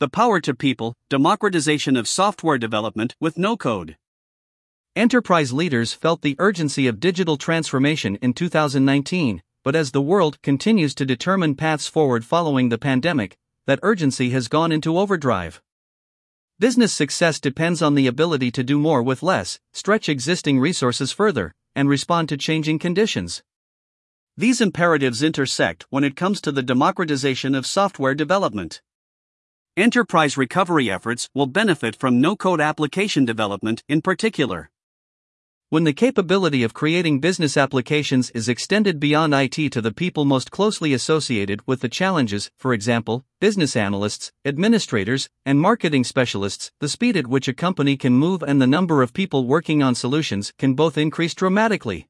The Power to People Democratization of Software Development with No Code. Enterprise leaders felt the urgency of digital transformation in 2019, but as the world continues to determine paths forward following the pandemic, that urgency has gone into overdrive. Business success depends on the ability to do more with less, stretch existing resources further, and respond to changing conditions. These imperatives intersect when it comes to the democratization of software development. Enterprise recovery efforts will benefit from no code application development in particular. When the capability of creating business applications is extended beyond IT to the people most closely associated with the challenges, for example, business analysts, administrators, and marketing specialists, the speed at which a company can move and the number of people working on solutions can both increase dramatically.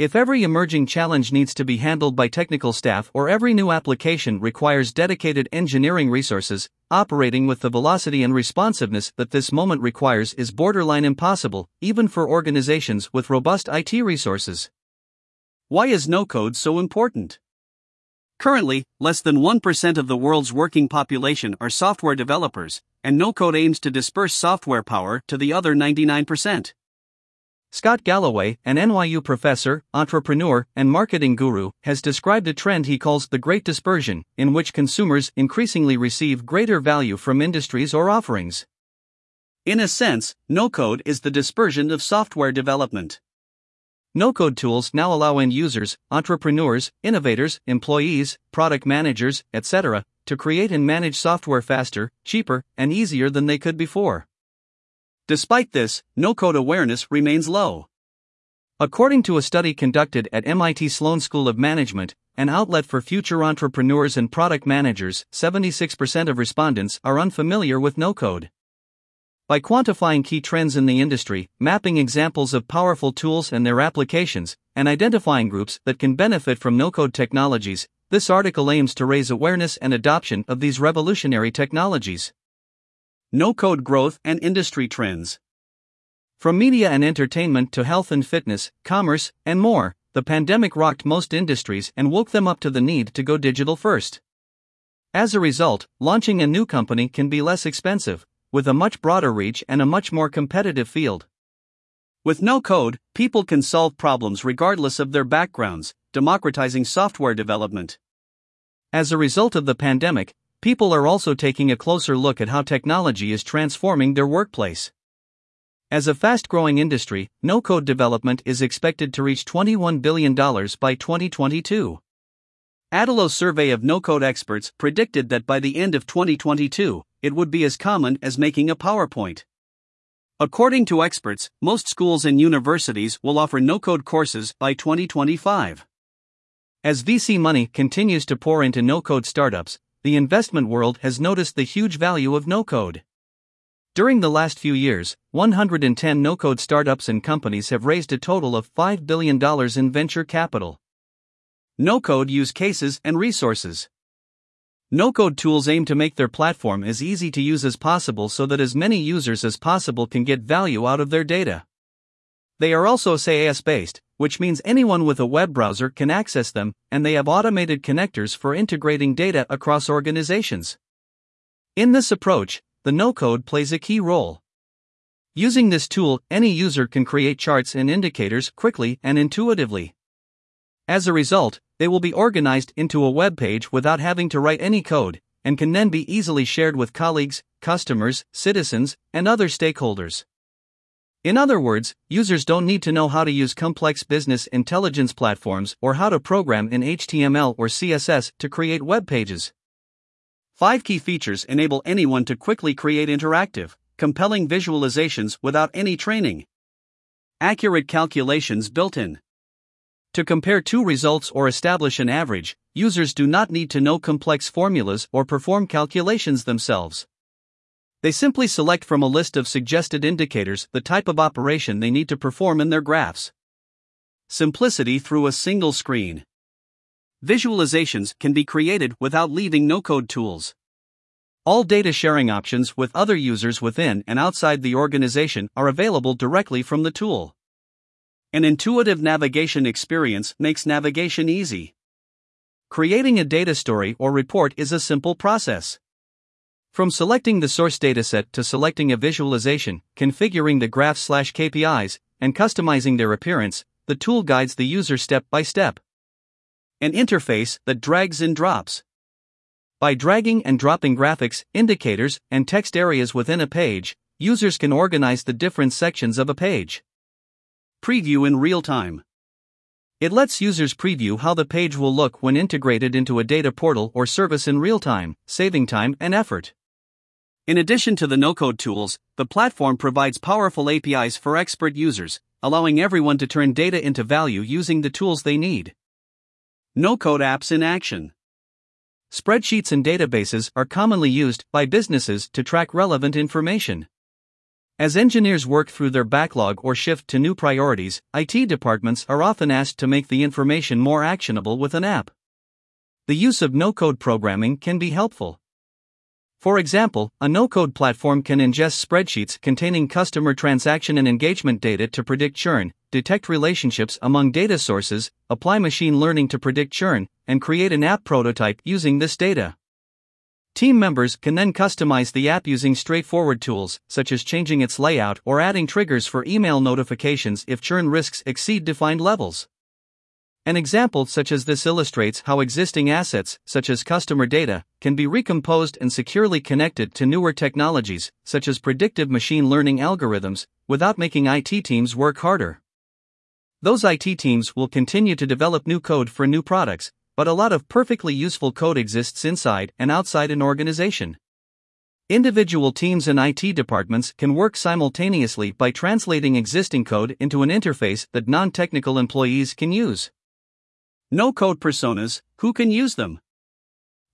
If every emerging challenge needs to be handled by technical staff or every new application requires dedicated engineering resources, operating with the velocity and responsiveness that this moment requires is borderline impossible, even for organizations with robust IT resources. Why is no code so important? Currently, less than 1% of the world's working population are software developers, and no code aims to disperse software power to the other 99%. Scott Galloway, an NYU professor, entrepreneur, and marketing guru, has described a trend he calls the Great Dispersion, in which consumers increasingly receive greater value from industries or offerings. In a sense, no code is the dispersion of software development. No code tools now allow end users, entrepreneurs, innovators, employees, product managers, etc., to create and manage software faster, cheaper, and easier than they could before. Despite this, no code awareness remains low. According to a study conducted at MIT Sloan School of Management, an outlet for future entrepreneurs and product managers, 76% of respondents are unfamiliar with no code. By quantifying key trends in the industry, mapping examples of powerful tools and their applications, and identifying groups that can benefit from no code technologies, this article aims to raise awareness and adoption of these revolutionary technologies no code growth and industry trends. From media and entertainment to health and fitness, commerce, and more, the pandemic rocked most industries and woke them up to the need to go digital first. As a result, launching a new company can be less expensive, with a much broader reach and a much more competitive field. With no code, people can solve problems regardless of their backgrounds, democratizing software development. As a result of the pandemic, people are also taking a closer look at how technology is transforming their workplace. As a fast growing industry, no code development is expected to reach $21 billion by 2022. Adalo's survey of no code experts predicted that by the end of 2022, it would be as common as making a PowerPoint. According to experts, most schools and universities will offer no code courses by 2025. As VC money continues to pour into no code startups, the investment world has noticed the huge value of no code. During the last few years, 110 no code startups and companies have raised a total of $5 billion in venture capital. No code use cases and resources. No code tools aim to make their platform as easy to use as possible so that as many users as possible can get value out of their data. They are also SaaS based, which means anyone with a web browser can access them, and they have automated connectors for integrating data across organizations. In this approach, the no code plays a key role. Using this tool, any user can create charts and indicators quickly and intuitively. As a result, they will be organized into a web page without having to write any code, and can then be easily shared with colleagues, customers, citizens, and other stakeholders. In other words, users don't need to know how to use complex business intelligence platforms or how to program in HTML or CSS to create web pages. Five key features enable anyone to quickly create interactive, compelling visualizations without any training. Accurate calculations built in. To compare two results or establish an average, users do not need to know complex formulas or perform calculations themselves. They simply select from a list of suggested indicators the type of operation they need to perform in their graphs. Simplicity through a single screen. Visualizations can be created without leaving no code tools. All data sharing options with other users within and outside the organization are available directly from the tool. An intuitive navigation experience makes navigation easy. Creating a data story or report is a simple process. From selecting the source dataset to selecting a visualization, configuring the graphs slash KPIs, and customizing their appearance, the tool guides the user step by step. An interface that drags and drops. By dragging and dropping graphics, indicators, and text areas within a page, users can organize the different sections of a page. Preview in real time. It lets users preview how the page will look when integrated into a data portal or service in real time, saving time and effort. In addition to the no code tools, the platform provides powerful APIs for expert users, allowing everyone to turn data into value using the tools they need. No code apps in action. Spreadsheets and databases are commonly used by businesses to track relevant information. As engineers work through their backlog or shift to new priorities, IT departments are often asked to make the information more actionable with an app. The use of no code programming can be helpful. For example, a no code platform can ingest spreadsheets containing customer transaction and engagement data to predict churn, detect relationships among data sources, apply machine learning to predict churn, and create an app prototype using this data. Team members can then customize the app using straightforward tools, such as changing its layout or adding triggers for email notifications if churn risks exceed defined levels. An example such as this illustrates how existing assets, such as customer data, can be recomposed and securely connected to newer technologies, such as predictive machine learning algorithms, without making IT teams work harder. Those IT teams will continue to develop new code for new products, but a lot of perfectly useful code exists inside and outside an organization. Individual teams and IT departments can work simultaneously by translating existing code into an interface that non technical employees can use. No code personas, who can use them?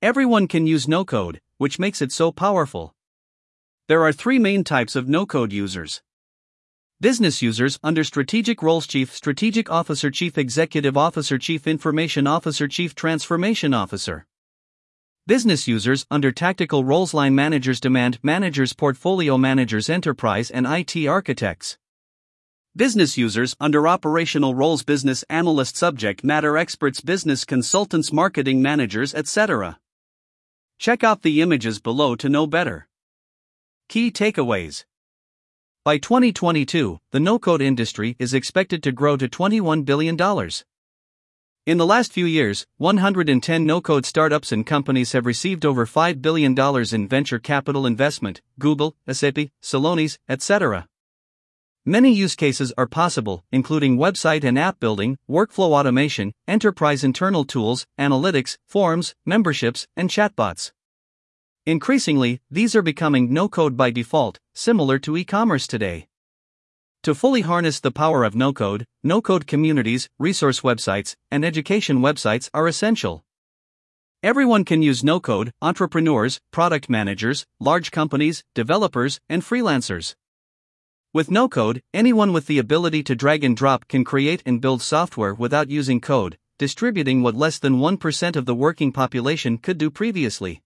Everyone can use no code, which makes it so powerful. There are three main types of no code users Business users under Strategic Roles Chief Strategic Officer Chief Executive Officer Chief Information Officer Chief Transformation Officer. Business users under Tactical Roles Line Managers Demand Managers Portfolio Managers Enterprise and IT Architects. Business users under Operational Roles Business Analyst Subject Matter Experts Business Consultants Marketing Managers etc. Check out the images below to know better. Key takeaways by 2022, the no code industry is expected to grow to $21 billion. In the last few years, 110 no code startups and companies have received over $5 billion in venture capital investment Google, SAP, Celonis, etc. Many use cases are possible, including website and app building, workflow automation, enterprise internal tools, analytics, forms, memberships, and chatbots. Increasingly, these are becoming no code by default, similar to e commerce today. To fully harness the power of no code, no code communities, resource websites, and education websites are essential. Everyone can use no code entrepreneurs, product managers, large companies, developers, and freelancers. With no code, anyone with the ability to drag and drop can create and build software without using code, distributing what less than 1% of the working population could do previously.